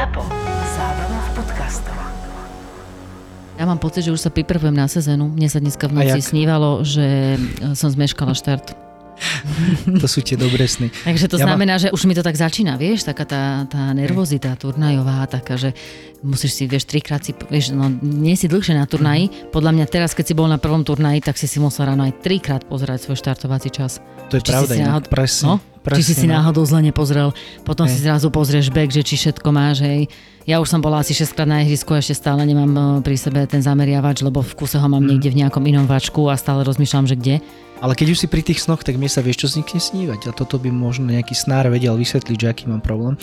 ZAPO. Zábrná v podcastov. Ja mám pocit, že už sa pripravujem na sezónu. Mne sa dneska v noci snívalo, že e, som zmeškala štart. To sú tie dobré sny. Takže to Ja znamená, že už mi to tak začína, vieš, taká tá, tá nervozita turnajová, taká, že musíš si, vieš, trikrát si, vieš, no nie si dlhšie na turnaji. Podľa mňa teraz, keď si bol na prvom turnaji, tak si si musel ráno aj trikrát pozerať svoj štartovací čas. To je Či pravda, si náhod- presne. No? presne, či si si no. náhodou zle nepozrel, potom Hej. si zrazu pozrieš back, že či všetko máš, hej. Ja už som bola asi 6 krát na ihrisku a ešte stále nemám e, pri sebe ten zameriavač, lebo v kuse ho mám Mhm. niekde v nejakom inom vačku a stále rozmýšľam, že kde. Ale keď už si pri tých snoch, tak mne sa vieš, čo vznikne snívať. A toto by možno nejaký snár vedel vysvetliť, že aký mám problém.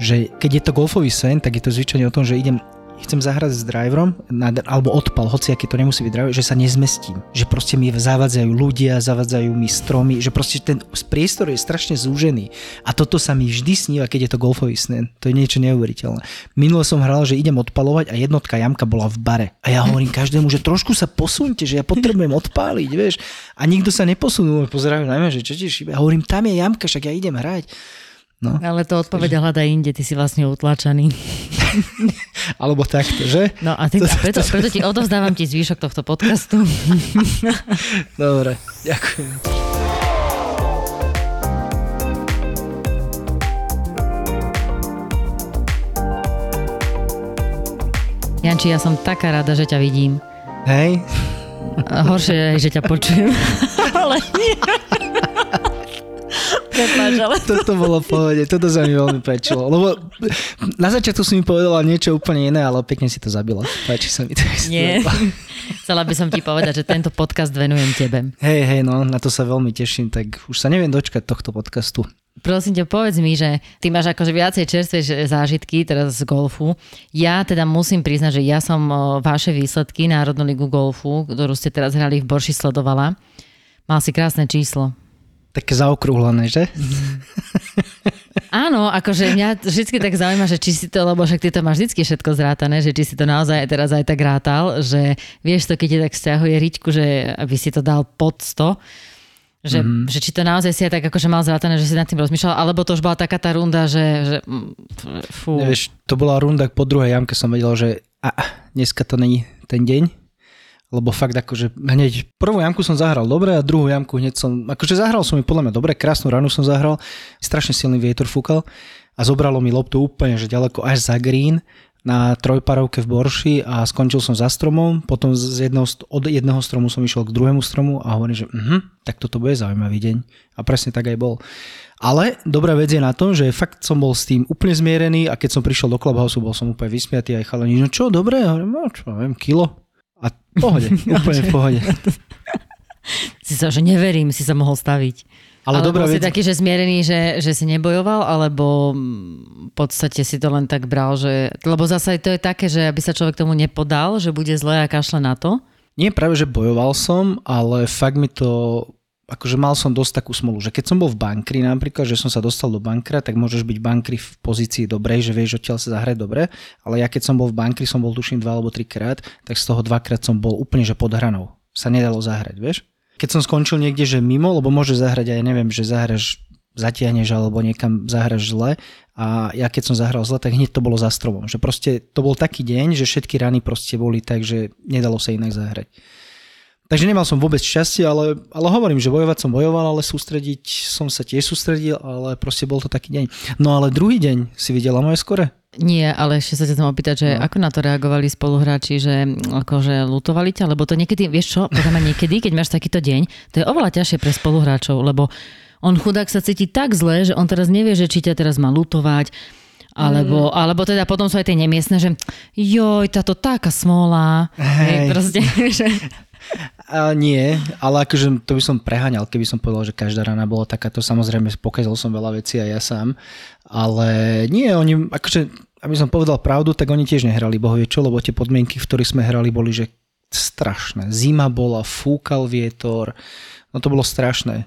Že keď je to golfový sen, tak je to zvyčajne o tom, že idem chcem zahrať s driverom, alebo odpal, hoci aký to nemusí byť driver, že sa nezmestím. Že proste mi zavadzajú ľudia, zavadzajú mi stromy, že proste ten priestor je strašne zúžený. A toto sa mi vždy sníva, keď je to golfový sen. To je niečo neuveriteľné. Minule som hral, že idem odpalovať a jednotka jamka bola v bare. A ja hovorím každému, že trošku sa posunte, že ja potrebujem odpáliť, vieš. A nikto sa neposunul, pozerajú na mňa, že čo ti šíbe. Hovorím, tam je jamka, však ja idem hrať. No, Ale to odpoveď hľadá inde, ty si vlastne utlačaný. alebo takto, že? No a, ty, a preto, preto ti odovzdávam ti zvyšok tohto podcastu. Dobre, ďakujem. Janči, ja som taká rada, že ťa vidím. Hej, Horšie je, že ťa počujem. ale nie. Prepáč, ale... toto bolo pohode, toto sa mi veľmi páčilo. Lebo na začiatku si mi povedala niečo úplne iné, ale pekne si to zabila. Páči sa mi to. Nie. Chcela by som ti povedať, že tento podcast venujem tebe. Hej, hej, no, na to sa veľmi teším, tak už sa neviem dočkať tohto podcastu. Prosím ťa, povedz mi, že ty máš akože viacej čerstvé zážitky teraz z golfu. Ja teda musím priznať, že ja som vaše výsledky Národnú ligu golfu, ktorú ste teraz hrali v Borši, sledovala. Mal si krásne číslo. Také zaokrúhlené, že? Áno, akože mňa vždy tak zaujíma, že či si to, lebo však ty to máš vždy všetko zrátané, že či si to naozaj teraz aj tak rátal, že vieš to, keď ti tak stiahuje riťku, že aby si to dal pod 100, že, mm-hmm. že či to naozaj si aj tak akože mal zrátané, že si nad tým rozmýšľal, alebo to už bola taká tá runda, že, že mm, fú. Nevieš, to bola runda po druhej jamke, som vedel, že a, dneska to není ten deň, lebo fakt akože hneď prvú jamku som zahral dobre a druhú jamku hneď som, akože zahral som ju podľa mňa dobre, krásnu ranu som zahral, strašne silný vietor fúkal a zobralo mi loptu úplne, že ďaleko až za green na trojparovke v Borši a skončil som za stromom, potom z jedného, od jedného stromu som išiel k druhému stromu a hovorím, že uh, tak toto bude zaujímavý deň a presne tak aj bol. Ale dobrá vec je na tom, že fakt som bol s tým úplne zmierený a keď som prišiel do Clubhouse, bol som úplne vysmiatý aj chalani, no čo, dobre, no čo, viem, kilo. Pohode, úplne v pohode. Si sa, že neverím, si sa mohol staviť. Ale, dobrá bol si taký, že zmierený, že, že si nebojoval, alebo v podstate si to len tak bral, že... Lebo zase to je také, že aby sa človek tomu nepodal, že bude zle a kašle na to. nie práve, že bojoval som, ale fakt mi to, akože mal som dosť takú smolu, že keď som bol v bankri napríklad, že som sa dostal do bankra, tak môžeš byť bankri v pozícii dobrej, že vieš odtiaľ sa zahrať dobre, ale ja keď som bol v bankri, som bol tuším dva alebo trikrát, tak z toho dvakrát som bol úplne, že pod hranou. Sa nedalo zahrať, vieš? Keď som skončil niekde, že mimo, lebo môže zahrať aj, neviem, že zahraš zatiahneš alebo niekam zahraš zle a ja keď som zahral zle, tak hneď to bolo za stromom. Že proste to bol taký deň, že všetky rany proste boli tak, že nedalo sa inak zahrať. Takže nemal som vôbec šťastie, ale, ale hovorím, že bojovať som bojoval, ale sústrediť som sa tiež sústredil, ale proste bol to taký deň. No ale druhý deň si videla moje skore? Nie, ale ešte sa ťa tam opýtať, že No. ako na to reagovali spoluhráči, že akože lutovali ťa, lebo to niekedy, vieš čo, podľa mňa niekedy, keď máš takýto deň, to je oveľa ťažšie pre spoluhráčov, lebo on chudák sa cíti tak zle, že on teraz nevie, že či ťa teraz má lutovať, alebo, alebo teda potom sú aj tie nemiestne, že joj, táto taká smola. Hej, Hej. proste, že, A nie, ale akože to by som preháňal, keby som povedal, že každá rana bola takáto. Samozrejme, pokazil som veľa vecí aj ja sám. Ale nie, oni, akože, aby som povedal pravdu, tak oni tiež nehrali bohovie čo, lebo tie podmienky, v ktorých sme hrali, boli, že strašné. Zima bola, fúkal vietor, no to bolo strašné.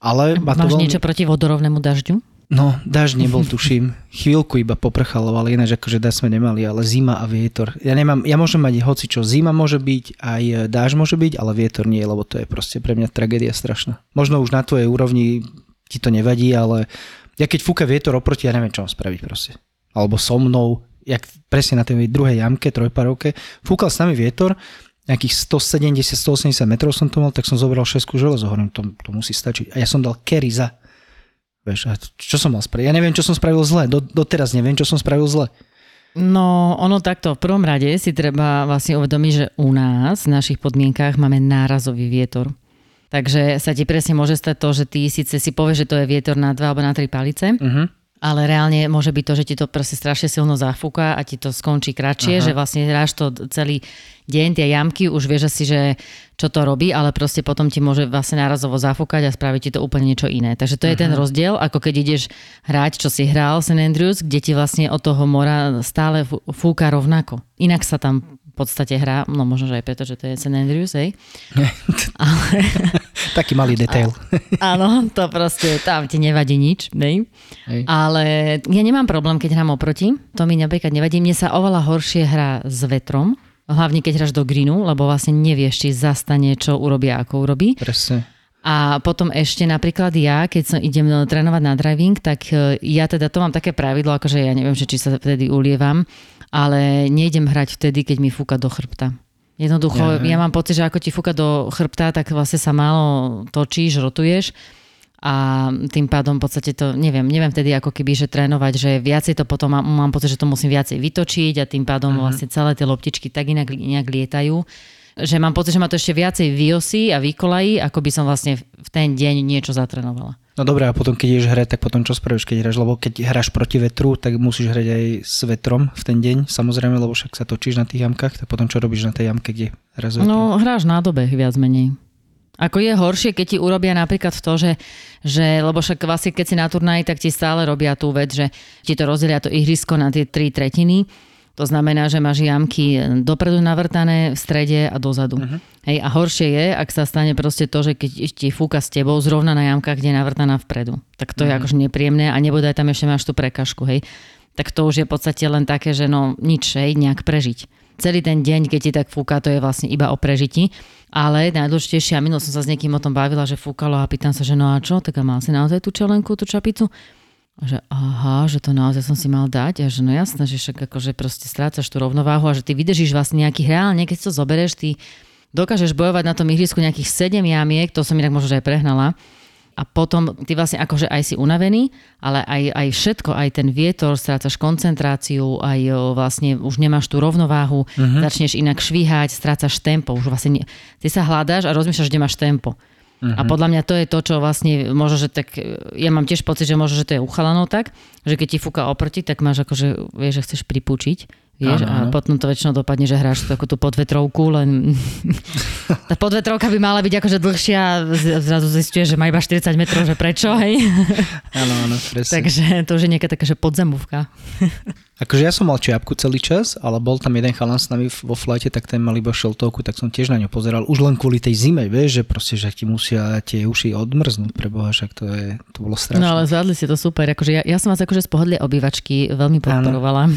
Ale ma to máš veľmi... niečo proti vodorovnému dažďu? No, dáž nebol, tuším. Chvíľku iba poprchalo, ale ináč akože dáž sme nemali, ale zima a vietor. Ja nemám, ja môžem mať hoci čo, zima môže byť, aj dáž môže byť, ale vietor nie, lebo to je proste pre mňa tragédia strašná. Možno už na tvojej úrovni ti to nevadí, ale ja keď fúka vietor oproti, ja neviem, čo mám spraviť proste. Alebo so mnou, jak presne na tej druhej jamke, trojparovke, fúkal s nami vietor, nejakých 170-180 metrov som to mal, tak som zobral šesku železo, hovorím, to, to musí stačiť. A ja som dal carry za. Vieš, a čo som mal spraviť? Ja neviem, čo som spravil zle. Do, doteraz neviem, čo som spravil zle. No, ono takto. V prvom rade si treba vlastne uvedomiť, že u nás v našich podmienkách máme nárazový vietor. Takže sa ti presne môže stať to, že ty síce si povieš, že to je vietor na dva alebo na tri palice, Uh-huh. Ale reálne môže byť to, že ti to proste strašne silno zafúka a ti to skončí kratšie, Aha. že vlastne hráš to celý deň, tie jamky, už vieš asi, že čo to robí, ale proste potom ti môže vlastne nárazovo zafúkať a spraviť ti to úplne niečo iné. Takže to je ten rozdiel, ako keď ideš hrať, čo si hral St. Andrews, kde ti vlastne od toho mora stále fú- fúka rovnako. Inak sa tam podstate hrá, no možno, že aj preto, že to je St. Andrews, hej. Ale, Taký malý detail. áno, to proste, tam ti nevadí nič, hej. Hej. Ale ja nemám problém, keď hrám oproti. To mi napríklad nevadí. Mne sa oveľa horšie hrá s vetrom. Hlavne keď hráš do greenu, lebo vlastne nevieš, či zastane, čo urobia, ako urobí. Presne. A potom ešte napríklad ja, keď som idem trénovať na driving, tak e, ja teda to mám také pravidlo, akože ja neviem, že či sa vtedy ulievam, ale nejdem hrať vtedy, keď mi fúka do chrbta. Jednoducho, Ja, ja, mám pocit, že ako ti fúka do chrbta, tak vlastne sa málo točíš, rotuješ a tým pádom v podstate to, neviem, neviem vtedy ako keby, že trénovať, že viacej to potom mám, mám pocit, že to musím viacej vytočiť a tým pádom uh-huh. vlastne celé tie loptičky tak inak, inak lietajú, že mám pocit, že ma to ešte viacej vyosí a vykolají, ako by som vlastne v ten deň niečo zatrénovala. No dobré, a potom keď ideš hrať, tak potom čo spravíš, keď hráš? Lebo keď hráš proti vetru, tak musíš hrať aj s vetrom v ten deň, samozrejme, lebo však sa točíš na tých jamkách, tak potom čo robíš na tej jamke, kde hráš? No, hráš na dobe viac menej. Ako je horšie, keď ti urobia napríklad to, že, že lebo však vlastne keď si na turnaji, tak ti stále robia tú vec, že ti to rozdelia to ihrisko na tie tri tretiny. To znamená, že máš jamky dopredu navrtané, v strede a dozadu. Uh-huh. Hej, a horšie je, ak sa stane proste to, že keď ti fúka s tebou zrovna na jamkách, kde je navrtaná vpredu. Tak to uh-huh. je akože nepríjemné a nebude aj tam ešte máš tú prekažku, hej. Tak to už je v podstate len také, že no nič, hej, nejak prežiť celý ten deň, keď ti tak fúka, to je vlastne iba o prežití. Ale najdôležitejšie, a minul som sa s niekým o tom bavila, že fúkalo a pýtam sa, že no a čo, tak a mal si naozaj tú čelenku, tú čapicu? Že aha, že to naozaj som si mal dať a že no jasné, že však akože proste strácaš tú rovnováhu a že ty vydržíš vlastne nejakých reálne, keď to zoberieš, ty dokážeš bojovať na tom ihrisku nejakých 7 jamiek, to som inak možno aj prehnala, a potom ty vlastne akože aj si unavený, ale aj, aj všetko, aj ten vietor, strácaš koncentráciu, aj vlastne už nemáš tú rovnováhu, uh-huh. začneš inak švíhať, strácaš tempo, už vlastne nie, ty sa hľadáš a rozmýšľaš, kde máš tempo. Uh-huh. A podľa mňa to je to, čo vlastne možno, že tak, ja mám tiež pocit, že možno, že to je u chalanov tak, že keď ti fúka oproti, tak máš akože, vieš, že chceš pripúčiť. Vieš, Áno, a potom to väčšinou dopadne, že hráš takú tú podvetrovku, len tá podvetrovka by mala byť akože dlhšia zrazu zistuješ, že má iba 40 metrov, že prečo, hej? Áno, áno, presne. Takže to už je nejaká taká, že podzemúvka. Akože ja som mal čiapku celý čas, ale bol tam jeden chalan s nami vo flajte, tak ten mal iba šeltovku, tak som tiež na ňo pozeral. Už len kvôli tej zime, vieš, že proste, že ti musia tie uši odmrznúť pre Boha, však to, je, to bolo strašné. No ale zvládli ste to super. Akože ja, ja som vás akože z pohodlie obývačky veľmi podporovala.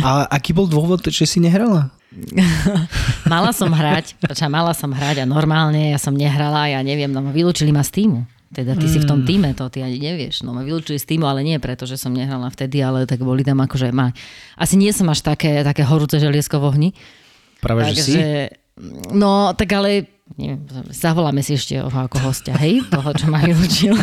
A aký bol dôvod, že si nehrala? mala som hrať, mala som hrať a normálne ja som nehrala, ja neviem, no vylúčili ma z týmu. Teda ty mm. si v tom týme, to ty ani nevieš. No ma vylúčili z týmu, ale nie preto, že som nehrala vtedy, ale tak boli tam akože ma... Asi nie som až také, také horúce želiesko v ohni. Práve, že si? No, tak ale neviem, zavoláme si ešte ho ako hostia, hej? Toho, čo ma vylúčil.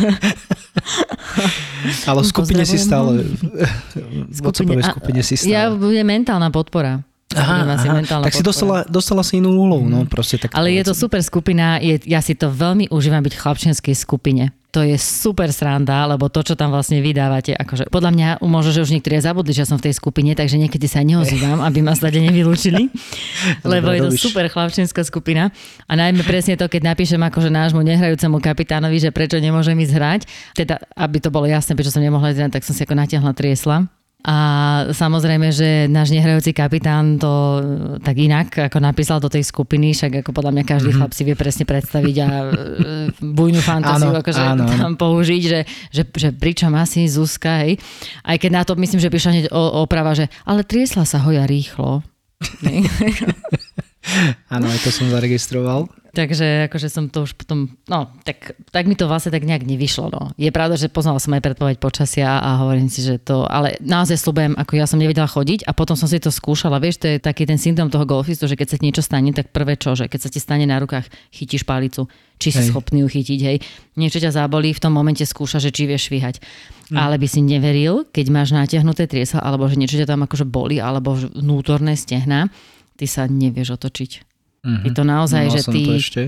Ale v skupine si stále... V WhatsAppovej a- skupine si Ja stále. budem mentálna podpora. Aha, aha. mentálna Tak si dostala, dostala si inú úlohu, no proste tak. Ale je to super skupina, je, ja si to veľmi užívam byť v chlapčenskej skupine. To je super sranda, lebo to, čo tam vlastne vydávate, akože podľa mňa možno, že už niektorí zabudli, že som v tej skupine, takže niekedy sa neozývam, aby ma stade nevylúčili, lebo Dobre je to robíš. super chlapčenská skupina. A najmä presne to, keď napíšem akože nášmu nehrajúcemu kapitánovi, že prečo nemôžem ísť hrať, teda aby to bolo jasné, prečo som nemohla ísť hrať, tak som si ako natiahla triesla. A samozrejme, že náš nehrajúci kapitán to e, tak inak ako napísal do tej skupiny, však ako podľa mňa každý mm-hmm. chlap si vie presne predstaviť a e, bujnú fantáziu Áno, akože áno, tam použiť, že, že, že pričom asi Zuzka, hej. Aj keď na to myslím, že prišla hneď oprava, že ale triesla sa hoja rýchlo. Áno, aj to som zaregistroval. Takže akože som to už potom, no, tak, tak mi to vlastne tak nejak nevyšlo. No. Je pravda, že poznala som aj predpoveď počasia a hovorím si, že to, ale naozaj slúbujem, ako ja som nevedela chodiť a potom som si to skúšala. Vieš, to je taký ten syndrom toho golfistu, že keď sa ti niečo stane, tak prvé čo, že keď sa ti stane na rukách, chytíš palicu, či si Hej. schopný ju chytiť, hej. Niečo ťa zabolí, v tom momente skúša, že či vieš švíhať. Ale by si neveril, keď máš natiahnuté triesla, alebo že niečo ťa tam akože boli, alebo vnútorné stehna, ty sa nevieš otočiť. Mhm. Je to naozaj, Mal že som ty... to ešte.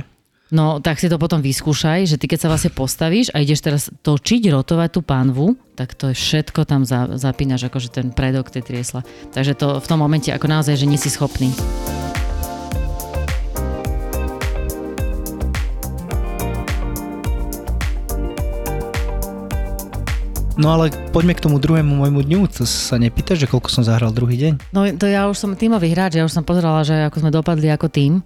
No, tak si to potom vyskúšaj, že ty keď sa vlastne postavíš a ideš teraz točiť, rotovať tú pánvu, tak to je všetko tam za, zapínaš, akože ten predok, tie triesla. Takže to v tom momente ako naozaj, že nie si schopný. No ale poďme k tomu druhému môjmu dňu. To sa nepýtaš, že koľko som zahral druhý deň? No to ja už som tímový hráč, ja už som pozerala, že ako sme dopadli ako tým.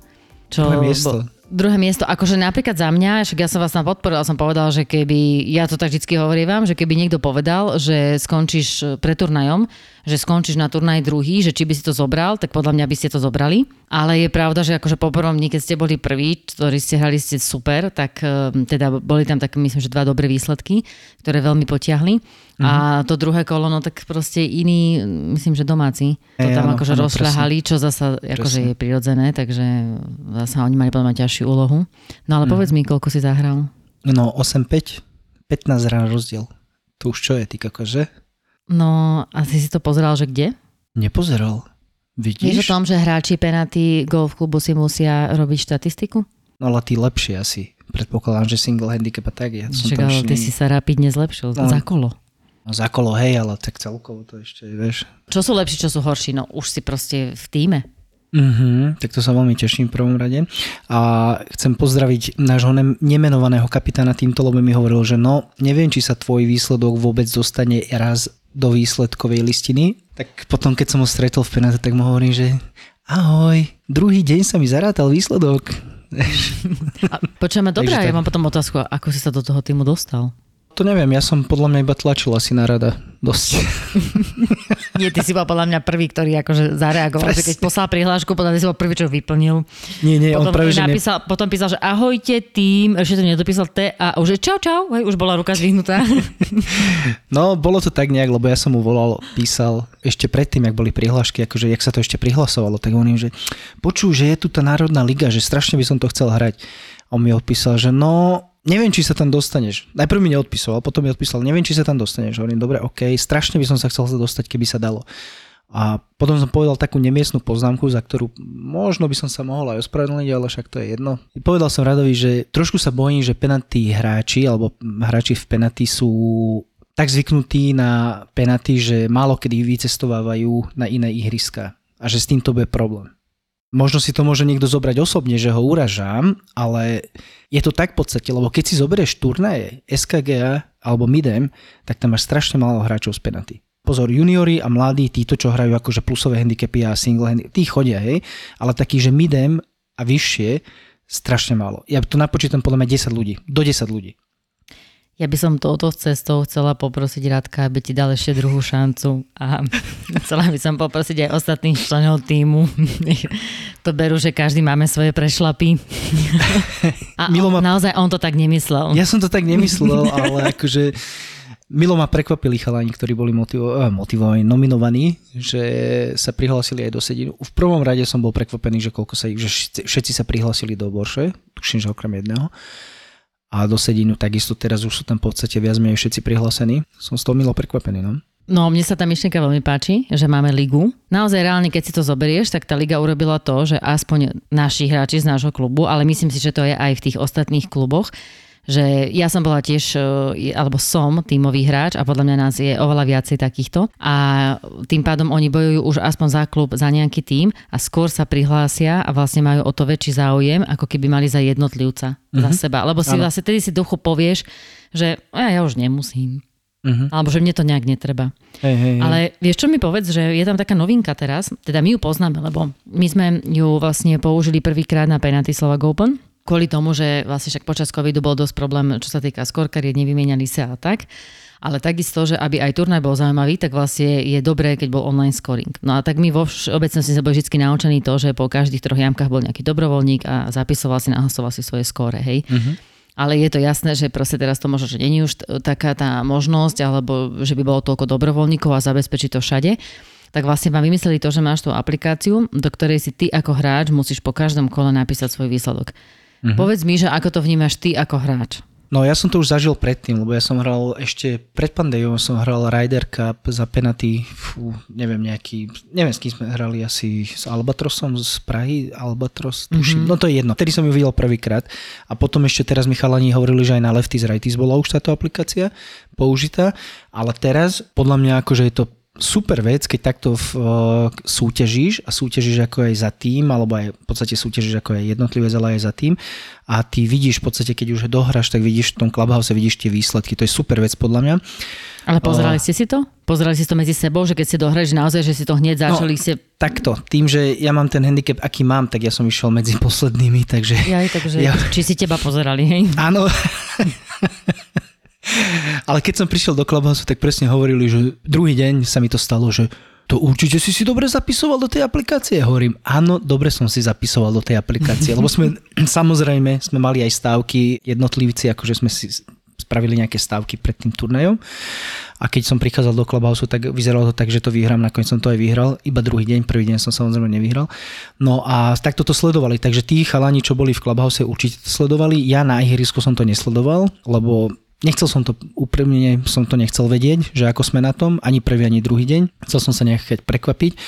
Čo, Druhé miesto. Bo, druhé miesto, akože napríklad za mňa, však ja som vás tam podporila, som povedal, že keby, ja to tak vždy hovorím, že keby niekto povedal, že skončíš pred turnajom, že skončíš na turnaj druhý, že či by si to zobral, tak podľa mňa by ste to zobrali. Ale je pravda, že akože po prvom dni, keď ste boli prví, ktorí ste hrali ste super, tak eh, teda boli tam tak myslím, že dva dobré výsledky, ktoré veľmi potiahli. A to druhé kolo, no tak proste iní, myslím, že domáci, to Hej, tam áno, akože áno, rozšľahali, čo zasa akože je prirodzené, takže zasa oni mali podľa mňa ťažšiu úlohu. No ale povedz mi, koľko si zahral. No 8-5, 15 rán rozdiel. To už čo je, ty že? No a si si to pozeral, že kde? Nepozeral. Vieš Vidíš? o tom, že hráči penalty golf klubu si musia robiť štatistiku? No ale ty lepšie asi. Predpokladám, že single handicap a tak. Ja Však, ale ty si sa rapidne zlepšil No. za kolo. No, za kolo, hej, ale tak celkovo to ešte, vieš. Čo sú lepší, čo sú horší? No už si proste v týme. Mhm, tak to sa veľmi teším v prvom rade. A chcem pozdraviť nášho ne- nemenovaného kapitána týmto, lebo mi hovoril, že no, neviem, či sa tvoj výsledok vôbec dostane raz do výsledkovej listiny. Tak potom, keď som ho stretol v penáte, tak mu hovorím, že ahoj, druhý deň sa mi zarátal výsledok. A počujeme, dobré, Takže ja mám potom otázku, ako si sa do toho týmu dostal? To neviem, ja som podľa mňa iba tlačil asi na rada. Dosť. Nie, ty si bol podľa mňa prvý, ktorý akože zareagoval, že keď poslal prihlášku, podľa mňa si bol prvý, čo vyplnil. Nie, nie, on Potom, práve, že ne... napísal, potom písal, že ahojte tým, ešte to nedopísal T a už je čau čau, hej, už bola ruka zdvihnutá. No, bolo to tak nejak, lebo ja som mu volal, písal ešte predtým, jak boli prihlášky, akože jak sa to ešte prihlasovalo, tak hovorím, že počuj, že je tu tá Národná liga, že strašne by som to chcel hrať. A on mi odpísal, že no, neviem, či sa tam dostaneš. Najprv mi neodpísal, potom mi odpísal, neviem, či sa tam dostaneš. Hovorím, dobre, OK, strašne by som sa chcel dostať, keby sa dalo. A potom som povedal takú nemiestnú poznámku, za ktorú možno by som sa mohol aj ospravedlniť, ale však to je jedno. Povedal som Radovi, že trošku sa bojím, že penatí hráči alebo hráči v penatí sú tak zvyknutí na penaty, že málo kedy vycestovávajú na iné ihriska a že s týmto bude problém. Možno si to môže niekto zobrať osobne, že ho uražám, ale je to tak v podstate, lebo keď si zoberieš turnaje SKGA alebo Midem, tak tam máš strašne málo hráčov z penaty. Pozor, juniori a mladí, títo, čo hrajú akože plusové handicapy a single handicapy, tí chodia, hej, ale taký, že Midem a vyššie, strašne málo. Ja to napočítam podľa mňa 10 ľudí, do 10 ľudí. Ja by som touto cestou chcela poprosiť Radka, aby ti dal ešte druhú šancu a chcela by som poprosiť aj ostatných členov týmu. To berú, že každý máme svoje prešlapy. A Milo on, ma- naozaj on to tak nemyslel. Ja som to tak nemyslel, ale akože Milo ma prekvapili chalani, ktorí boli motivo- eh, motivovaní, nominovaní, že sa prihlásili aj do sedinu. V prvom rade som bol prekvapený, že koľko sa že všetci sa prihlásili do Borše, tuším, že okrem jedného. A do sedinu takisto teraz už sú tam v podstate viac menej všetci prihlásení. Som z toho milo prekvapený, no. No, mne sa tá myšlienka veľmi páči, že máme ligu. Naozaj reálne, keď si to zoberieš, tak tá liga urobila to, že aspoň naši hráči z nášho klubu, ale myslím si, že to je aj v tých ostatných kluboch, že ja som bola tiež, e, alebo som tímový hráč a podľa mňa nás je oveľa viacej takýchto a tým pádom oni bojujú už aspoň za klub, za nejaký tím a skôr sa prihlásia a vlastne majú o to väčší záujem, ako keby mali za jednotlivca, mm-hmm. za seba. Lebo si Áno. vlastne tedy si duchu povieš, že ja, ja už nemusím. Uh-huh. Alebo že mne to nejak netreba. Hej, hej, hej. Ale vieš čo mi povedz, že je tam taká novinka teraz, teda my ju poznáme, lebo my sme ju vlastne použili prvýkrát na penalty Slovak Open, kvôli tomu, že vlastne však počas covidu bol dosť problém, čo sa týka skorkariet, nevymieniali sa a tak. Ale takisto, že aby aj turnaj bol zaujímavý, tak vlastne je dobré, keď bol online scoring. No a tak my vo všeobecnosti sa boli vždy naučení to, že po každých troch jamkách bol nejaký dobrovoľník a zapisoval si, nahlasoval si svoje skóre, hej. Uh-huh. Ale je to jasné, že proste teraz to možno, že není už taká tá možnosť, alebo že by bolo toľko dobrovoľníkov a zabezpečiť to všade tak vlastne vám vymysleli to, že máš tú aplikáciu, do ktorej si ty ako hráč musíš po každom kole napísať svoj výsledok. Uh-huh. Povedz mi, že ako to vnímaš ty ako hráč. No ja som to už zažil predtým, lebo ja som hral ešte pred pandémiou som hral Ryder Cup za penalty, fú, neviem nejaký, neviem s kým sme hrali asi s Albatrosom z Prahy, Albatros, tuším, mm-hmm. no to je jedno. Vtedy som ju videl prvýkrát a potom ešte teraz mi chalani hovorili, že aj na Lefties Righties bola už táto aplikácia použitá, ale teraz podľa mňa akože je to super vec, keď takto v, uh, súťažíš a súťažíš ako aj za tým, alebo aj v podstate súťažíš ako aj jednotlivé, ale aj za tým a ty vidíš v podstate, keď už dohráš, tak vidíš v tom clubhouse, vidíš tie výsledky. To je super vec podľa mňa. Ale pozerali uh, ste si to? Pozerali ste to medzi sebou, že keď ste dohrali, že naozaj, že si to hneď no, začali no, ste... Takto, tým, že ja mám ten handicap, aký mám, tak ja som išiel medzi poslednými, takže... Ja, takže ja... či si teba pozerali, hej? Áno. Ale keď som prišiel do Clubhouse, tak presne hovorili, že druhý deň sa mi to stalo, že to určite si si dobre zapisoval do tej aplikácie. Hovorím, áno, dobre som si zapisoval do tej aplikácie, lebo sme, samozrejme, sme mali aj stávky, jednotlivci, akože sme si spravili nejaké stávky pred tým turnajom. A keď som prichádzal do Clubhouse, tak vyzeralo to tak, že to vyhrám, nakoniec som to aj vyhral, iba druhý deň, prvý deň som samozrejme nevyhral. No a takto to sledovali, takže tí chalani, čo boli v Clubhouse, určite to sledovali. Ja na ihrisku som to nesledoval, lebo Nechcel som to, úprimne som to nechcel vedieť, že ako sme na tom, ani prvý, ani druhý deň. Chcel som sa nechať prekvapiť.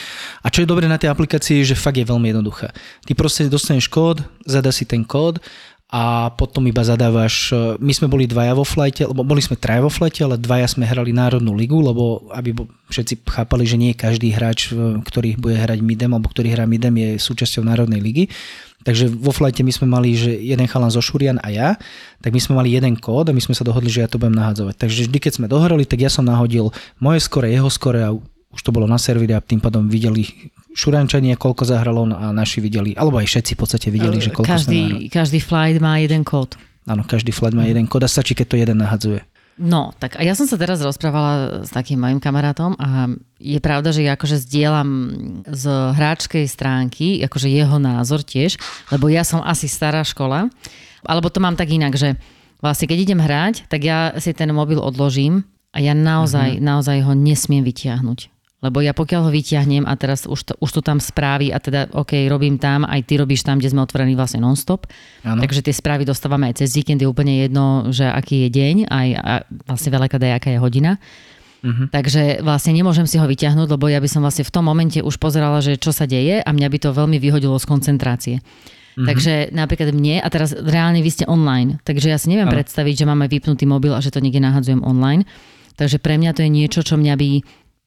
A čo je dobré na tej aplikácii, že fakt je veľmi jednoduchá. Ty proste dostaneš kód, zada si ten kód a potom iba zadávaš, my sme boli dvaja vo flajte, lebo boli sme traja vo flajte, ale dvaja sme hrali národnú ligu, lebo aby všetci chápali, že nie každý hráč, ktorý bude hrať midem, alebo ktorý hrá midem, je súčasťou národnej ligy. Takže vo flajte my sme mali, že jeden chalan zo Šurian a ja, tak my sme mali jeden kód a my sme sa dohodli, že ja to budem nahadzovať. Takže vždy, keď sme dohrali, tak ja som nahodil moje skore, jeho skore a už to bolo na servere a tým pádom videli Šurančania, koľko zahralo a naši videli, alebo aj všetci v podstate videli, že koľko každý, každý flight má jeden kód. Áno, každý flight má jeden kód a stačí, keď to jeden nahadzuje. No, tak a ja som sa teraz rozprávala s takým mojim kamarátom a je pravda, že ja akože zdieľam z hráčkej stránky, akože jeho názor tiež, lebo ja som asi stará škola, alebo to mám tak inak, že vlastne keď idem hrať, tak ja si ten mobil odložím a ja naozaj, mm-hmm. naozaj ho nesmiem vytiahnuť. Lebo ja pokiaľ ho vyťahnem a teraz už to, už to tam správy a teda OK, robím tam, aj ty robíš tam, kde sme otvorení vlastne non-stop. Ano. Takže tie správy dostávame aj cez víkend, je úplne jedno, že aký je deň, aj a vlastne veľakrát aj aká je hodina. Uh-huh. Takže vlastne nemôžem si ho vyťahnuť, lebo ja by som vlastne v tom momente už pozerala, že čo sa deje a mňa by to veľmi vyhodilo z koncentrácie. Uh-huh. Takže napríklad mne, a teraz reálne vy ste online, takže ja si neviem ano. predstaviť, že máme vypnutý mobil a že to niekde nahadzujem online. Takže pre mňa to je niečo, čo mňa by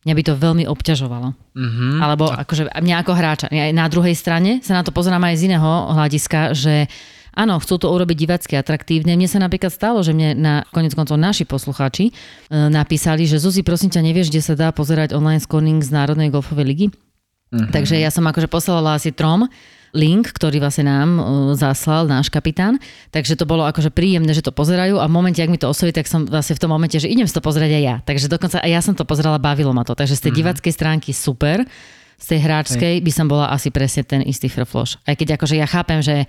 Mňa by to veľmi obťažovalo. Mm-hmm. Alebo akože mňa ako hráča. Ja na druhej strane sa na to pozerám aj z iného hľadiska, že áno, chcú to urobiť divacky atraktívne. Mne sa napríklad stalo, že mne na konec koncov naši poslucháči e, napísali, že Zuzi, prosím ťa, nevieš, kde sa dá pozerať online scoring z Národnej golfovej ligy? Mm-hmm. Takže ja som akože poslala asi trom link, ktorý vlastne nám uh, zaslal náš kapitán. Takže to bolo akože príjemné, že to pozerajú a v momente, ak mi to osvojí, tak som vlastne v tom momente, že idem si to pozrieť aj ja. Takže dokonca aj ja som to pozerala, bavilo ma to. Takže z tej mm-hmm. divackej stránky super, z tej hráčskej by som bola asi presne ten istý frfloš. Aj keď akože ja chápem, že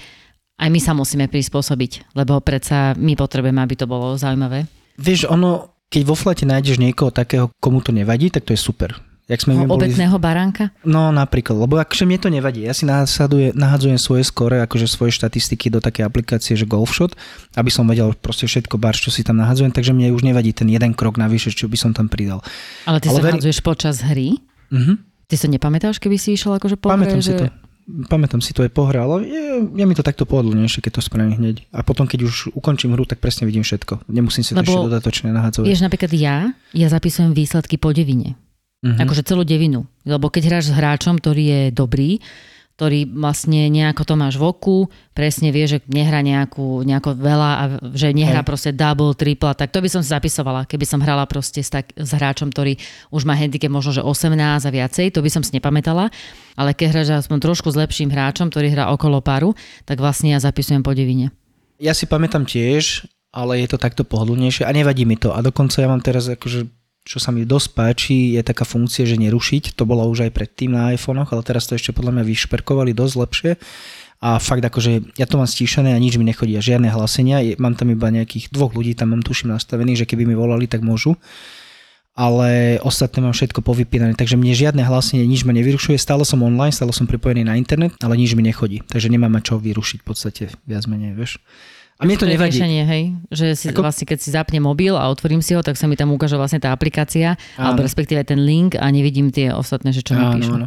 aj my sa musíme prispôsobiť, lebo predsa my potrebujeme, aby to bolo zaujímavé. Vieš, ono, keď vo flete nájdeš niekoho takého, komu to nevadí, tak to je super. Jak sme no, obetného baránka? No napríklad, lebo akože mne to nevadí. Ja si nahadzuje, nahadzujem svoje skore, akože svoje štatistiky do také aplikácie, že Golfshot, aby som vedel proste všetko bar, čo si tam nahadzujem, takže mne už nevadí ten jeden krok navyše, čo by som tam pridal. Ale ty Ale sa veri... nahadzuješ počas hry? Uh-huh. Ty sa nepamätáš, keby si išiel akože po Pamätám hre, si že... to. Pamätám si to aj po hre, ale je, je mi to takto pohodlnejšie, keď to spravím hneď. A potom, keď už ukončím hru, tak presne vidím všetko. Nemusím si to ešte dodatočne nahadzovať. Vieš, napríklad ja, ja zapisujem výsledky po devine. Mm-hmm. Akože celú devinu. Lebo keď hráš s hráčom, ktorý je dobrý, ktorý vlastne nejako to máš v oku, presne vie, že nehrá nejakú, nejako veľa a že nehrá Hej. proste double, triple, tak to by som si zapisovala. Keby som hrala proste s, tak, s hráčom, ktorý už má handicap možno, že 18 a viacej, to by som si nepamätala. Ale keď hráš aspoň trošku s lepším hráčom, ktorý hrá okolo paru, tak vlastne ja zapisujem po devine. Ja si pamätám tiež, ale je to takto pohodlnejšie a nevadí mi to. A dokonca ja mám teraz akože čo sa mi dosť páči, je taká funkcia, že nerušiť. To bolo už aj predtým na iPhonech, ale teraz to ešte podľa mňa vyšperkovali dosť lepšie. A fakt akože ja to mám stíšané a nič mi nechodí, a žiadne hlásenia. Mám tam iba nejakých dvoch ľudí, tam mám tuším nastavených, že keby mi volali, tak môžu. Ale ostatné mám všetko povypínané, takže mne žiadne hlásenie, nič ma nevyrušuje. Stále som online, stále som pripojený na internet, ale nič mi nechodí. Takže nemám čo vyrušiť v podstate, viac menej, vieš. A mne to je nevadí. riešenie, hej? Že si, Ako- vlastne, keď si zapnem mobil a otvorím si ho, tak sa mi tam ukáže vlastne tá aplikácia, alebo respektíve ten link a nevidím tie ostatné, že čo mi Áno, píšu. áno.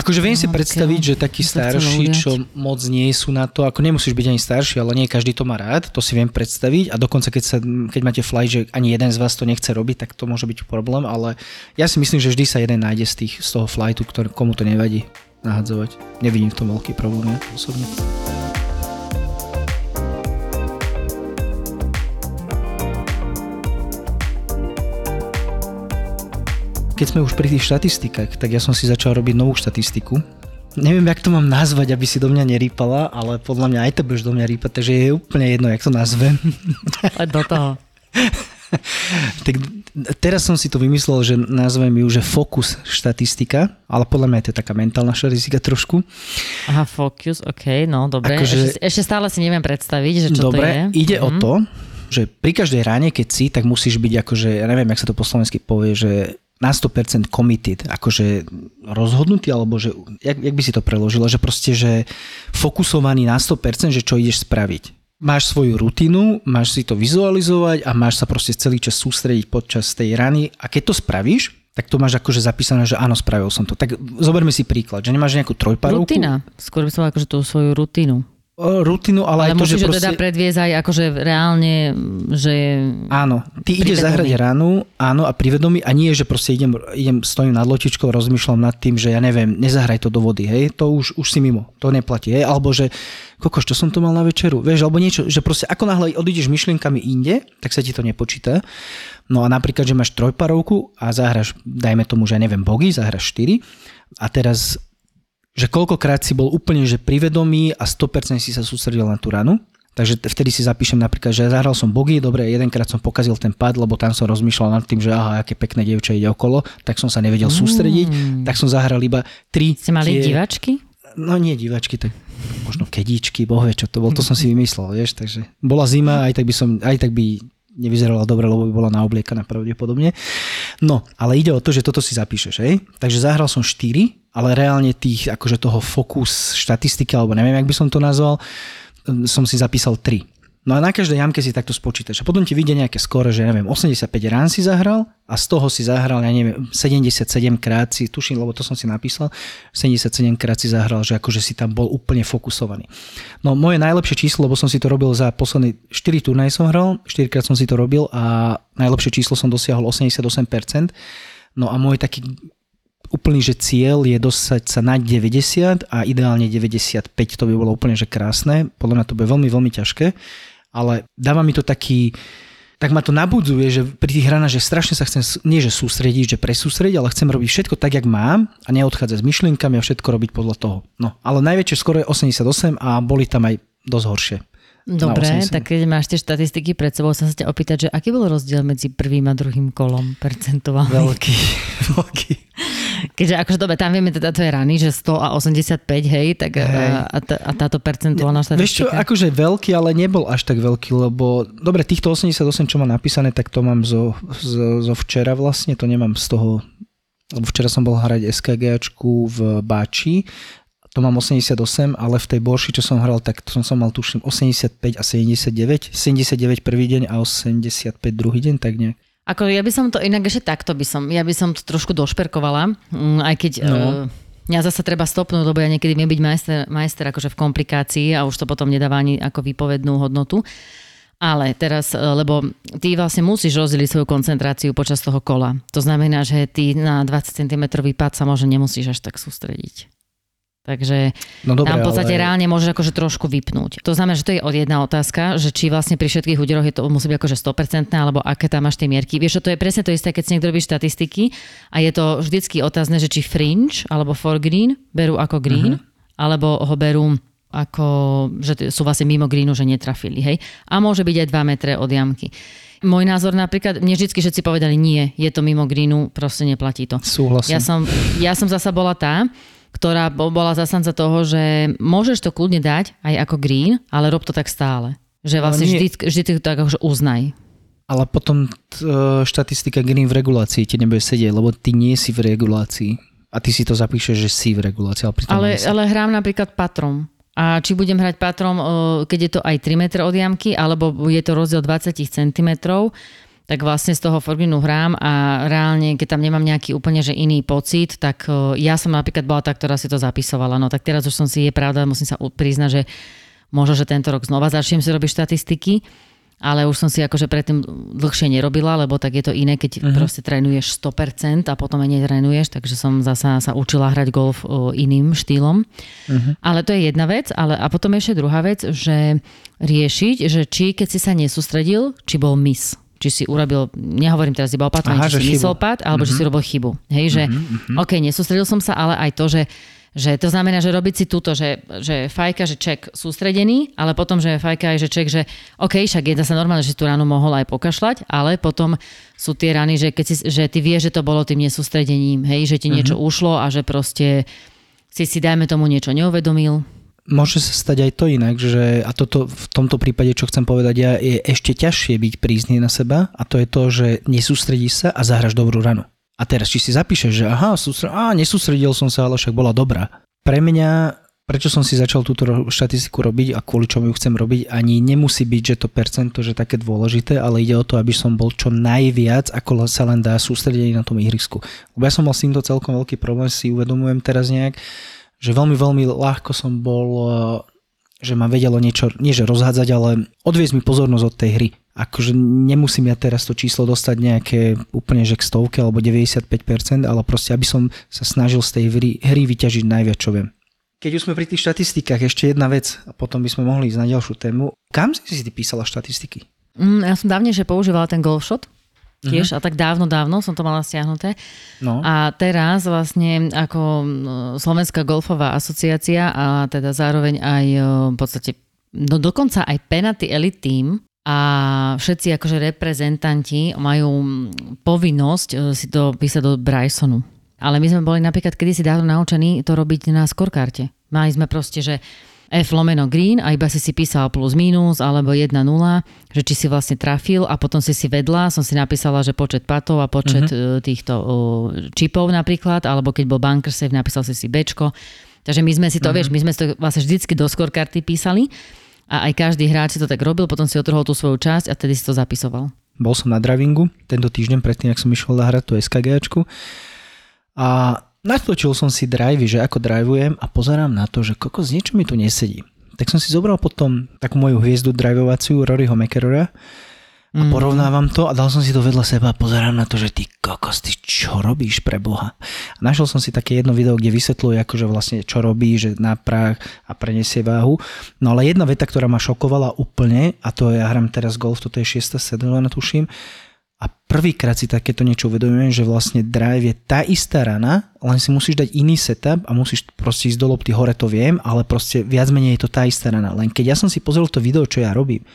Akože viem si no, predstaviť, také, že takí starší, čo moc nie sú na to, ako nemusíš byť ani starší, ale nie každý to má rád, to si viem predstaviť a dokonca keď, sa, keď máte flight, že ani jeden z vás to nechce robiť, tak to môže byť problém, ale ja si myslím, že vždy sa jeden nájde z, tých, z toho flightu, ktorý, komu to nevadí nahadzovať. Nevidím v tom veľký problém, ja osobne. Keď sme už pri tých štatistikách, tak ja som si začal robiť novú štatistiku. Neviem, jak to mám nazvať, aby si do mňa nerýpala, ale podľa mňa aj to budeš do mňa rýpať, takže je úplne jedno, jak to nazvem. Poď do toho. tak teraz som si to vymyslel, že nazvem ju, že fokus štatistika, ale podľa mňa je to taká mentálna štatistika trošku. Aha, focus, ok, no dobre. Akože- Ešte, ešte stále si neviem predstaviť, že čo Dobre, to je. ide Mhm. o to, že pri každej ráne, keď si, tak musíš byť akože, ja neviem, jak sa to po slovensky povie, že na 100% committed, akože rozhodnutý, alebo že, jak, jak by si to preložila, že proste, že fokusovaný na 100%, že čo ideš spraviť. Máš svoju rutinu, máš si to vizualizovať a máš sa proste celý čas sústrediť počas tej rany a keď to spravíš, tak to máš akože zapísané, že áno, spravil som to. Tak zoberme si príklad, že nemáš nejakú trojparovku. Rutina. Skôr by som akože tú svoju rutinu. Rutinu, ale, Ale aj to, že proste... teda predviesť aj akože reálne, že... Áno, ty ideš zahrať ránu, áno, a privedomí, a nie, že proste idem, idem stojím nad lotičkou, rozmýšľam nad tým, že ja neviem, nezahraj to do vody, hej, to už, už si mimo, to neplatí, hej, alebo že kokoš, čo som to mal na večeru, vieš, alebo niečo, že proste ako náhle odídeš myšlienkami inde, tak sa ti to nepočíta. No a napríklad, že máš trojparovku a zahraš, dajme tomu, že ja neviem, bogy, zahraš 4 a teraz že koľkokrát si bol úplne že privedomý a 100% si sa sústredil na tú ranu. Takže vtedy si zapíšem napríklad, že zahral som bogy, dobre, jedenkrát som pokazil ten pad, lebo tam som rozmýšľal nad tým, že aha, aké pekné dievča ide okolo, tak som sa nevedel sústrediť, tak som zahral iba tri Ste mali tie... divačky? No nie divačky, tak možno kedíčky, bohvie, čo to bol, to som si vymyslel, vieš, takže bola zima, aj tak by som, aj tak by nevyzerala dobre, lebo by bola naobliekaná pravdepodobne. No, ale ide o to, že toto si zapíšeš, hej? Takže zahral som 4, ale reálne tých, akože toho fokus štatistiky, alebo neviem, jak by som to nazval, hm, som si zapísal 3. No a na každej jamke si takto spočítaš. A potom ti vyjde nejaké skóre, že neviem, 85 rán si zahral a z toho si zahral, ja neviem, 77 krát si, tuším, lebo to som si napísal, 77 krát si zahral, že akože si tam bol úplne fokusovaný. No moje najlepšie číslo, lebo som si to robil za posledný 4 turnaj som hral, 4 krát som si to robil a najlepšie číslo som dosiahol 88%. No a môj taký úplný, že cieľ je dostať sa na 90 a ideálne 95, to by bolo úplne, že krásne. Podľa mňa to bude veľmi, veľmi ťažké, ale dáva mi to taký, tak ma to nabudzuje, že pri tých hranách, že strašne sa chcem, nie že sústrediť, že presústrediť, ale chcem robiť všetko tak, jak mám a neodchádzať s myšlienkami a všetko robiť podľa toho. No, ale najväčšie skoro je 88 a boli tam aj dosť horšie. Dobre, Na 80. tak keď máš tie štatistiky pred sebou, sa ťa opýtať, že aký bol rozdiel medzi prvým a druhým kolom percentuálny? Veľký, veľký. Keďže akože dobre, tam vieme teda to je rany, že 100 a 85, hej, tak Hej. a, a, tá- a táto percentuálna Vieš čo, štatistika. akože veľký, ale nebol až tak veľký, lebo dobre, týchto 88, čo mám napísané, tak to mám zo, zo, zo včera vlastne, to nemám z toho, lebo včera som bol hrať SKGčku v Báči, to mám 88, ale v tej Borši, čo som hral, tak to som, som mal tuším 85 a 79, 79 prvý deň a 85 druhý deň, tak nejak. Ako ja by som to inak ešte takto by som, ja by som to trošku došperkovala, mm, aj keď No. no. mňa zasa treba stopnúť, lebo ja niekedy viem byť majster, majster akože v komplikácii a už to potom nedáva ani ako výpovednú hodnotu. Ale teraz, e, lebo ty vlastne musíš rozdeliť svoju koncentráciu počas toho kola. To znamená, že ty na 20 cm pád sa možno nemusíš až tak sústrediť. Takže No dobre, tam v podstate ale... reálne môžeš akože trošku vypnúť. To znamená, že to je od jedna otázka, že či vlastne pri všetkých úderoch je to musí byť akože 100% alebo aké tam máš tie mierky. Vieš, to je presne to isté, keď si niekto robí štatistiky a je to vždycky otázne, že či fringe alebo for green berú ako green, uh-huh. alebo ho berú ako, že sú vlastne mimo greenu, že netrafili, hej. A môže byť aj 2 metre od jamky. Môj názor napríklad, mne vždy všetci povedali, nie, je to mimo greenu, proste neplatí to. Súhlasím. Ja som, ja som zasa bola tá, ktorá bo- bola zastanca toho, že môžeš to kľudne dať aj ako green, ale rob to tak stále. Že vlastne vždy, vždy to tak akože uznaj. Ale potom e, štatistika green v regulácii ti nebude sedieť, lebo ty nie si v regulácii. A ty si to zapíšeš, že si v regulácii, ale Ale, ale hrám napríklad patrom. A či budem hrať patrom, o, keď je to aj 3 m od jamky, alebo je to rozdiel 20 cm, tak vlastne z toho forgrinu hrám a reálne, keď tam nemám nejaký úplne že iný pocit, tak o, ja som napríklad bola tá, ktorá si to zapisovala. No tak teraz už som si, je pravda, musím sa priznať, že možno, že tento rok znova začnem si robiť štatistiky, ale už som si akože predtým dlhšie nerobila, lebo tak je to iné, keď uh-huh. proste trénuješ 100% a potom aj netrénuješ, takže som zasa sa učila hrať golf o, iným štýlom. Uh-huh. Ale to je jedna vec, ale a potom ešte druhá vec, že riešiť, že či keď si sa nesústredil, či bol mis či si urobil, nehovorím teraz iba opatrne, Aha, či že si myslel pád, alebo mm-hmm. či si robil chybu. Hej, že mm-hmm. OK, nesústredil som sa, ale aj to, že že to znamená, že robiť si túto, že, že fajka, že ček sústredený, ale potom, že fajka aj, že ček, že OK, však je sa normálne, že tú ránu mohol aj pokašľať, ale potom sú tie rany, že, keď si, že ty vieš, že to bolo tým nesústredením, hej, že ti niečo ušlo a že proste si si dajme tomu niečo neuvedomil. Môže sa stať aj to inak, že, a toto v tomto prípade, čo chcem povedať ja, je ešte ťažšie byť prízný na seba a to je to, že nesústredíš sa a zahraš dobrú ranu. A teraz, či si zapíšeš, že aha, sústre... á, nesústredil som sa, ale však bola dobrá. Pre mňa, prečo som si začal túto štatistiku robiť a kvôli čomu ju chcem robiť, ani nemusí byť, že to percento, že také dôležité, ale ide o to, aby som bol čo najviac, ako sa len dá sústredený na tom ihrisku. Lebo ja som mal s týmto celkom veľký problém, si uvedomujem teraz nejak, že veľmi, veľmi ľahko som bol, eh, že ma vedelo niečo, nie že rozhádzať, ale odviezť mi pozornosť od tej hry. Akože nemusím ja teraz to číslo dostať nejaké úplne že k stovke alebo 95%, ale proste aby som sa snažil z tej hry, hry vyťažiť najviac, čo viem. Keď už sme pri tých štatistikách, ešte jedna vec a potom by sme mohli ísť na ďalšiu tému. Kam si si ty písala štatistiky? Mm, ja som dávnejšie používala ten golf tiež, a tak dávno, dávno som to mala stiahnuté. No. A teraz vlastne ako mm, Slovenská golfová asociácia a teda zároveň aj e, v podstate no dokonca aj Penalty Elite Team a všetci akože reprezentanti majú mm, povinnosť e, si to písať do Brysonu. Ale my sme boli napríklad kedysi dávno naučení to robiť na skorkarte. Mali sme proste, že F lomeno green a iba si si písal plus minus alebo 1-0, že či si vlastne trafil a potom si si vedla, som si napísala, že počet patov a počet uh-huh. týchto uh, čipov napríklad, alebo keď bol bunker save, napísal si si Bčko. Takže my sme si to, uh-huh. vieš, my sme si to vlastne vždycky do scorekarty písali a aj každý hráč si to tak robil, potom si otrhol tú svoju časť a tedy si to zapisoval. Bol som na drivingu tento týždeň predtým, ak som išiel zahrať tú SKGčku a natočil som si drivey, že ako drivujem a pozerám na to, že kokos, niečo mi tu nesedí. Tak som si zobral potom takú moju hviezdu drivovaciu Roryho McErora a Mm. porovnávam to a dal som si to vedľa seba a pozerám na to, že ty kokos, ty čo robíš pre Boha? A našiel som si také jedno video, kde vysvetľuje akože vlastne čo robí, že na prach a prenesie váhu. No ale jedna veta, ktorá ma šokovala úplne, a to ja hram teraz golf, toto je 6. sezóna, tuším, a prvýkrát si takéto niečo uvedomujem, že vlastne drive je tá istá rana, len si musíš dať iný setup a musíš proste ísť do lopty hore, to viem, ale proste viac menej je to tá istá rana. Len keď ja som si pozrel to video, čo ja robím,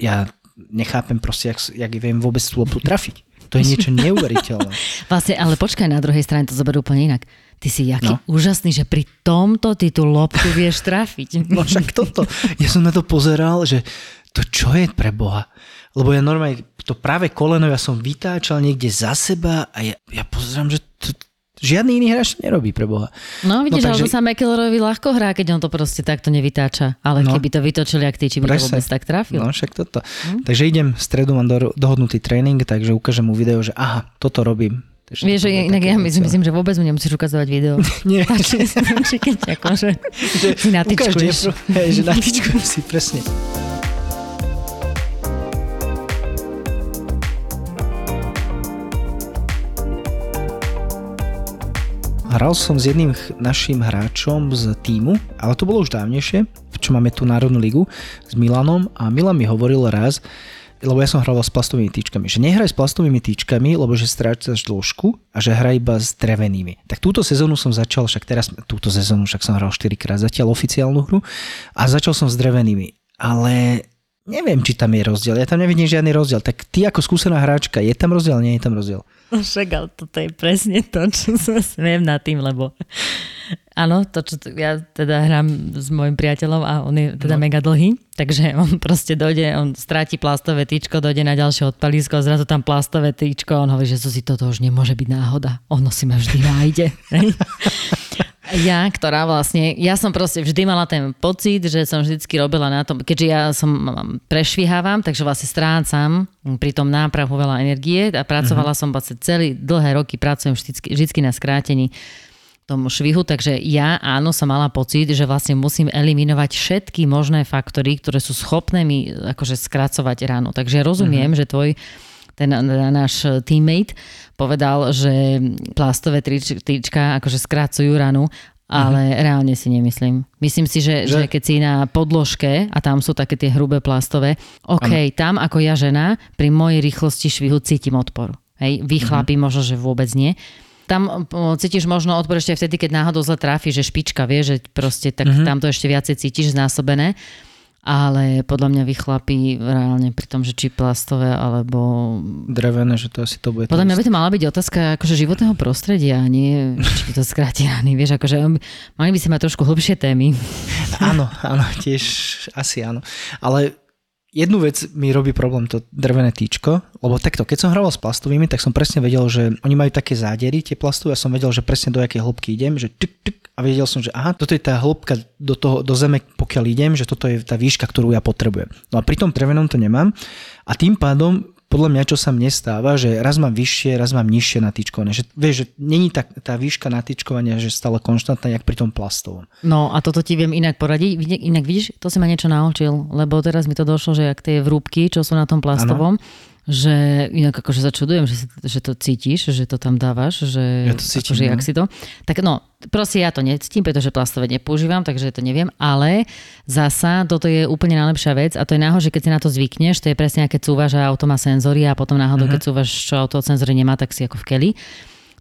ja nechápem proste, jak, jak viem vôbec tú loptu trafiť. To je niečo neuveriteľné. Vlastne, ale počkaj, na druhej strane to zoberú úplne inak. Ty si jaký No. úžasný, že pri tomto ty tú loptu vieš trafiť. No však toto. Ja som na to pozeral, že to čo je pre Boha? Lebo ja normálne to práve koleno ja som vytáčal niekde za seba a ja, ja pozerám, že to, žiadny iný hráč to nerobí pre Boha. No vidíš, No, no, takže- ale to sa McIlroyovi ľahko hrá, keď on to proste takto nevytáča. Ale No. no. keby to vytočili, ak ty, či by to vôbec tak trafil. No však toto. Takže idem v stredu, mám do, dohodnutý tréning, takže ukážem mu video, že aha, toto robím. Takže Vieš, že inak ja myslím, no. myslím, že vôbec mu nemusíš ukazovať video. Nie. Stačí, keď akože si Ukáž natyčkuješ. mi, hej, že natyčkujem si, presne. Hral som s jedným našim hráčom z týmu, ale to bolo už dávnejšie, čo máme tú Národnú ligu s Milanom a Milan mi hovoril raz, lebo ja som hral s plastovými tyčkami, že nehraj s plastovými tyčkami, lebo že strácaš dĺžku a že hraj iba s drevenými. Tak túto sezónu som začal, však teraz, túto sezónu však som hral 4 krát zatiaľ oficiálnu hru a začal som s drevenými. Ale neviem, či tam je rozdiel. Ja tam nevidím žiadny rozdiel. Tak ty ako skúsená hráčka, je tam rozdiel, nie je tam rozdiel? Však, ale toto je presne to, čo sa smiem nad tým, lebo áno, to, čo t- ja teda hrám s môjim priateľom a on je teda no. mega dlhý, takže on proste dojde, on stráti plastové tyčko, dojde na ďalšie odpalisko a zrazu tam plastové tyčko a on hovorí, že si toto už nemôže byť náhoda. Ono si ma vždy nájde. Ja, ktorá vlastne, ja som proste vždy mala ten pocit, že som vždycky robila na tom, keďže ja som prešvihávam, takže vlastne strácam pri tom nápravu veľa energie a pracovala uh-huh. som vlastne celý dlhé roky, pracujem vždycky, vždycky na skrátení tomu švihu, takže ja áno som mala pocit, že vlastne musím eliminovať všetky možné faktory, ktoré sú schopné mi akože skracovať ráno. Takže rozumiem, uh-huh. že tvoj ten náš teammate povedal, že plastové trička akože skracujú ranu, ale uh-huh. reálne si nemyslím. Myslím si, že, že? že keď si na podložke a tam sú také tie hrubé plastové, OK, ano. tam ako ja žena, pri mojej rýchlosti švihu cítim odpor. Hej, vy chlapi uh-huh. možno, že vôbec nie. Tam cítiš možno odpor ešte vtedy, keď náhodou zle tráfi, že špička, vie, že proste tak uh-huh. tam to ešte viacej cítiš znásobené ale podľa mňa vychlapí reálne pri tom, že či plastové alebo... Drevené, že to asi to bude... Podľa mňa by to mala byť otázka akože životného prostredia, nie či to skráti rany, vieš, akože mali by si mať trošku hlbšie témy. Áno, áno, tiež asi áno. Ale jednu vec mi robí problém to drevené týčko, lebo takto, keď som hral s plastovými, tak som presne vedel, že oni majú také zádery, tie plastové, a som vedel, že presne do akej hĺbky idem, že tyk, tyk, a vedel som, že aha, toto je tá hĺbka do, toho, do zeme, pokiaľ idem, že toto je tá výška, ktorú ja potrebujem. No a pri tom drevenom to nemám a tým pádom podľa mňa, čo sa mne stáva, že raz mám vyššie, raz mám nižšie natýčkované. Že, vieš, že není tá, tá výška natýčkovania, že stále konštantná, jak pri tom plastovom. No a toto ti viem inak poradiť. Inak vidíš, to si ma niečo naučil, lebo teraz mi to došlo, že ak tie vrúbky, čo sú na tom plastovom, ano že inak akože začudujem, že, si, že to cítiš, že to tam dávaš, že ja to cítim, akože, no. jak si to. Tak no, proste ja to necítim, pretože plastové nepoužívam, takže to neviem, ale zasa toto je úplne najlepšia vec a to je náhodou, že keď si na to zvykneš, to je presne keď cúvaš a auto má senzory a potom náhodou, uh-huh. keď cúvaš, čo auto senzory nemá, tak si ako v keli,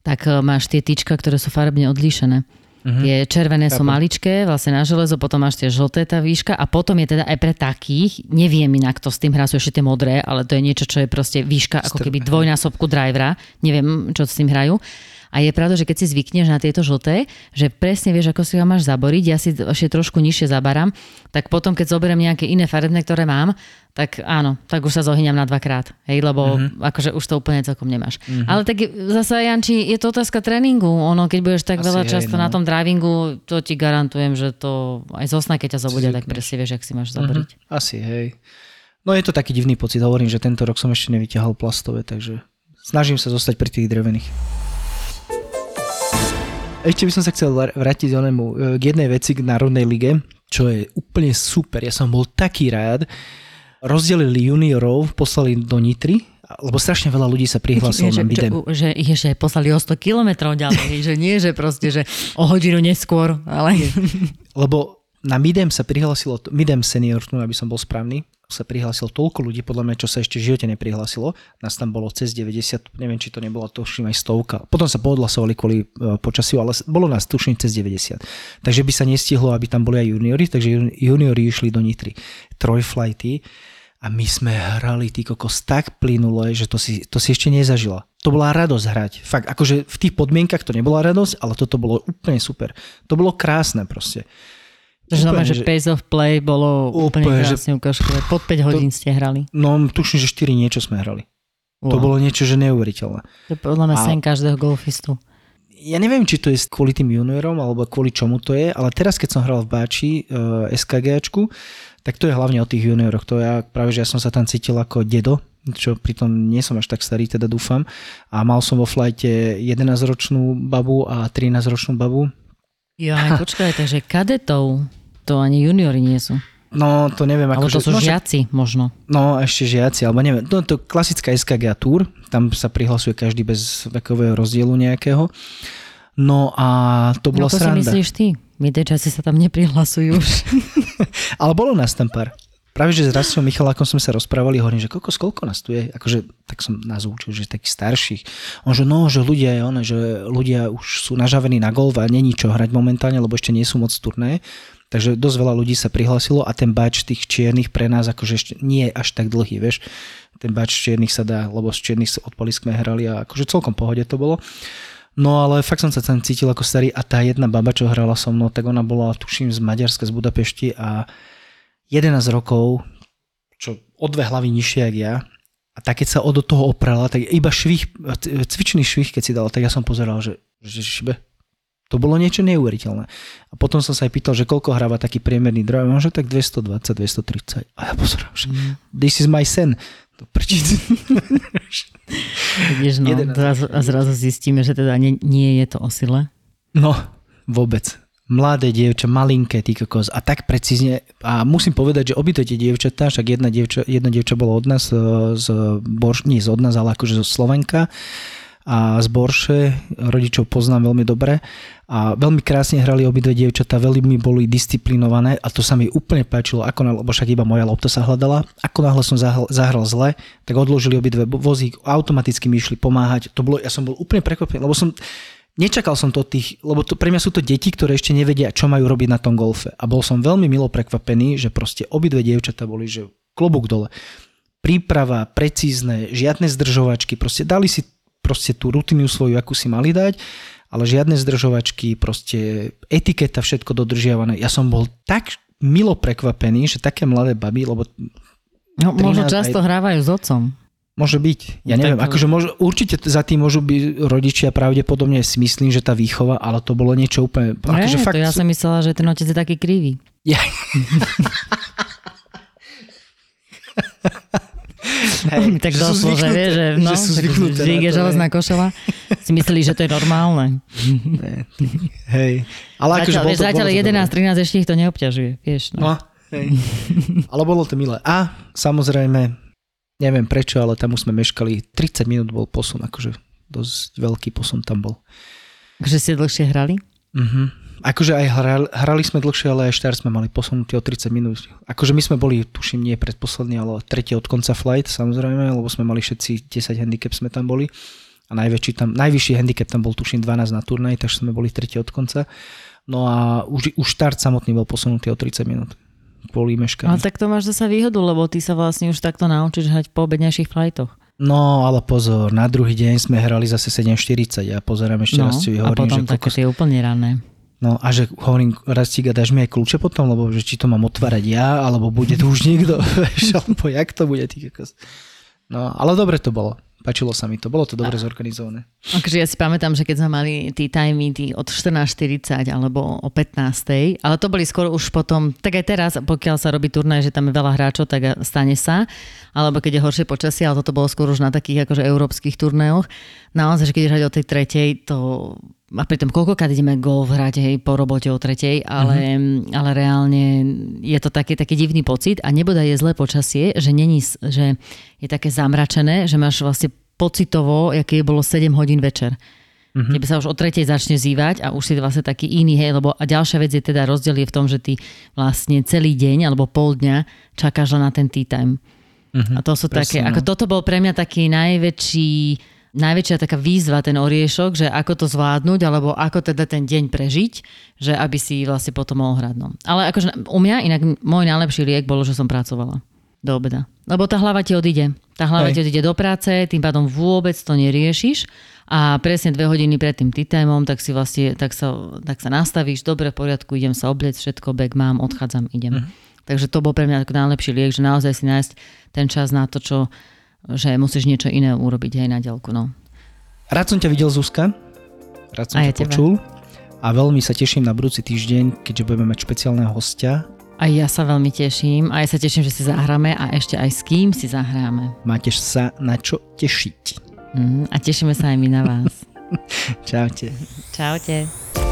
tak eh, máš tie tyčka, ktoré sú farebne odlíšené. Uh-huh. Tie červené Chápem. sú maličké, vlastne na železo, potom máš tie žlté tá výška a potom je teda aj pre takých, neviem inak to s tým hrajú ešte tie modré, ale to je niečo, čo je proste výška ako keby dvojnásobku drivera, neviem, čo s tým hrajú. A je pravda, že keď si zvykneš na tieto žlté, že presne vieš, ako si ho máš zaboriť, ja si ešte trošku nižšie zabarám, tak potom, keď zoberiem nejaké iné farebné, ktoré mám, tak áno, tak už sa zohyňam na dvakrát, hej, lebo uh-huh. akože už to úplne celkom nemáš. Uh-huh. Ale tak zase, Janči, je to otázka tréningu. Ono, keď budeš tak Asi veľa často no. na tom drivingu, to ti garantujem, že to aj zosna, keď ťa zobudia, tak presne vieš, ak si máš zaboriť. Uh-huh. Asi, hej. No je to taký divný pocit, hovorím, že tento rok som ešte nevyťahal plastové, takže snažím sa zostať pri tých drevených. Ešte by som sa chcel vrátiť onemu, e, k jednej veci k Národnej lige, čo je úplne super. Ja som bol taký rád. Rozdelili juniorov, poslali do Nitry, lebo strašne veľa ľudí sa prihlásilo na Midem. Že, že, že poslali o 100 kilometrov ďalej, že nie, že proste, že o hodinu neskôr, ale... Lebo na Midem sa prihlásilo, Midem senior, aby som bol správny, sa prihlásilo toľko ľudí, podľa mňa, čo sa ešte v živote neprihlásilo. Nás tam bolo cez 90, neviem, či to nebolo, tuším aj stovka. Potom sa podhlasovali kvôli uh, počasiu, ale bolo nás tuším cez 90. Takže by sa nestihlo, aby tam boli aj juniori, takže juniori išli do Nitry. Trojflighty a my sme hrali ty kokos tak plynule, že to si, to si ešte nezažila. To bola radosť hrať. Fakt, akože v tých podmienkach to nebola radosť, ale toto bolo úplne super. To bolo krásne proste. Takže znamená, že pace of play bolo úplne, úplne krásne ukážkové. Pod 5 hodín to, ste hrali. No, tuším, že 4 niečo sme hrali. Wow. To bolo niečo, že neuveriteľné. To je podľa mňa sen každého golfistu. Ja neviem, či to je kvôli tým juniorom, alebo kvôli čomu to je, ale teraz, keď som hral v Báči uh, eh, SKGčku, tak to je hlavne o tých junioroch. To ja práve, že ja som sa tam cítil ako dedo, čo pritom nie som až tak starý, teda dúfam. A mal som vo flajte 11-ročnú babu a 13-ročnú babu. Ja, počkaj, takže kadetov to ani juniori nie sú. No, to neviem. Alebo to sú no, žiaci možno. No, ešte žiaci, alebo neviem. No, to klasická SKG Tour, tam sa prihlasuje každý bez vekového rozdielu nejakého. No a to bolo no, to sranda. si myslíš ty? My časy sa tam neprihlasujú už. ale bolo nás tam pár. práve, že s Rastom Michalákom sme sa rozprávali, hovorím, že koľko, koľko nás tu je? Akože, tak som nás učil, že takých starších. On, že no, že ľudia, ono, že ľudia už sú nažavení na golf a není čo hrať momentálne, lebo ešte nie sú moc turné. Takže dosť veľa ľudí sa prihlasilo a ten bač tých čiernych pre nás akože ešte nie je až tak dlhý, vieš. Ten bač čiernych sa dá, lebo z čiernych od sme hrali a akože celkom pohode to bolo. No ale fakt som sa tam cítil ako starý a tá jedna baba, čo hrala so mnou, tak ona bola, tuším, z Maďarska, z Budapešti a 11 rokov, čo o dve hlavy nižšie, jak ja, a tak keď sa od toho oprala, tak iba švih, cvičný švih, keď si dala, tak ja som pozeral, že, že šibe. To bolo niečo neuveriteľné. A potom som sa aj pýtal, že koľko hráva taký priemerný drive. Možno tak 220, 230. A ja pozerám, že this is my sen. To prčiť. Vidíš, no, zrazu, a zrazu zistíme, že teda nie, nie je to o sile. No, vôbec. Mladé dievča, malinké, ty kokos. A tak precízne. A musím povedať, že obidve tie dievčatá, však jedna dievča, jedna dievča bola od nás, e, z Borš, nie z od nás, ale akože zo Slovenka a z Borše, rodičov poznám veľmi dobre a veľmi krásne hrali obidve dievčatá, veľmi boli disciplinované a to sa mi úplne páčilo, ako na, lebo však iba moja lopta sa hľadala. Ako náhle som zahral, zahral zle, tak odložili obidve vozík, automaticky mi išli pomáhať. To bolo, ja som bol úplne prekvapený, lebo som Nečakal som to tých, lebo to, pre mňa sú to deti, ktoré ešte nevedia, čo majú robiť na tom golfe. A bol som veľmi milo prekvapený, že proste obidve dievčatá boli, že klobúk dole. Príprava, precízne, žiadne zdržovačky, proste dali si proste tú rutinu svoju, akú si mali dať ale žiadne zdržovačky, proste etiketa, všetko dodržiavané. Ja som bol tak milo prekvapený, že také mladé baby, lebo... No, možno často aj... hrávajú s otcom. Môže byť, ja neviem, tak... akože môžu, určite za tým môžu byť rodičia pravdepodobne si myslím, že tá výchova, ale to bolo niečo úplne... Ne, akože fakt... to ja som myslela, že ten otec je taký krivý. Ja. Hej, tak došlo, že vie, že, no, že, že je železná košela. Si mysleli, že to je normálne. Hej. Ale akože zatiaľ, vieš, zatiaľ 11, 13 ešte ich to neobťažuje. Vieš, no. no hej. Ale bolo to milé. A samozrejme, neviem prečo, ale tam už sme meškali. 30 minút bol posun, akože dosť veľký posun tam bol. Takže ste dlhšie hrali? Mhm. Akože aj hrali, hrali sme dlhšie, ale aj štart sme mali posunutý o 30 minút. Akože my sme boli, tuším, nie predposledný, ale tretí od konca flight, samozrejme, lebo sme mali všetci 10 handicap sme tam boli. A najväčší tam, najvyšší handicap tam bol, tuším, 12 na turnaj, takže sme boli tretí od konca. No a už, už štart samotný bol posunutý o 30 minút kvôli meškaniu. Ale tak to máš zase výhodu, lebo ty sa vlastne už takto naučíš hrať po obednejších flightoch. No, ale pozor, na druhý deň sme hrali zase 7.40 ja pozerám ešte no, raz ti hovorím, a potom že také tie úplne rané. No a že hovorím, Rastík, dáš mi aj kľúče potom, lebo že či to mám otvárať ja, alebo bude tu už niekto, vieš, alebo jak to bude. Tý, no, ale dobre to bolo. Pačilo sa mi to, bolo to dobre zorganizované. Akože ja si pamätám, že keď sme mali tí time tí od 14.40 alebo o 15.00, ale to boli skôr už potom, tak aj teraz, pokiaľ sa robí turnaj, že tam je veľa hráčov, tak stane sa, alebo keď je horšie počasie, ale toto bolo skôr už na takých akože európskych turnajoch. Naozaj, že keď hrať o tej tretej, to a pritom koľkokrát ideme golf hrať hej, po robote o tretej, ale, mm-hmm. ale reálne je to taký, taký divný pocit a nebude je zlé počasie, že, není, že je také zamračené, že máš vlastne pocitovo, aké bolo 7 hodín večer. Mm-hmm. Keby sa už o tretej začne zývať a už si vlastne taký iný, hej, lebo a ďalšia vec je teda rozdiel je v tom, že ty vlastne celý deň alebo pol dňa čakáš len na ten tea time. Mm-hmm. A to sú Presne, také, no. ako toto bol pre mňa taký najväčší najväčšia taká výzva, ten oriešok, že ako to zvládnuť, alebo ako teda ten deň prežiť, že aby si vlastne potom mohol hrať. No. Ale akože u mňa inak môj najlepší liek bolo, že som pracovala do obeda. Lebo tá hlava ti odíde. Tá hlava Hej. ti odíde do práce, tým pádom vôbec to neriešiš a presne dve hodiny pred tým titajmom, tak si vlastne, tak sa, tak sa nastavíš, dobre, v poriadku, idem sa obliec, všetko, bag mám, odchádzam, idem. Uh-huh. Takže to bol pre mňa najlepší liek, že naozaj si nájsť ten čas na to, čo, že musíš niečo iné urobiť aj na ďalku. No. Rád som ťa videl, Zuzka. Rád som ťa počul. A veľmi sa teším na budúci týždeň, keďže budeme mať špeciálneho hostia. A ja sa veľmi teším. A ja sa teším, že si zahráme a ešte aj s kým si zahráme. Máte sa na čo tešiť. Mm, a tešíme sa aj my na vás. Čaute. Čaute.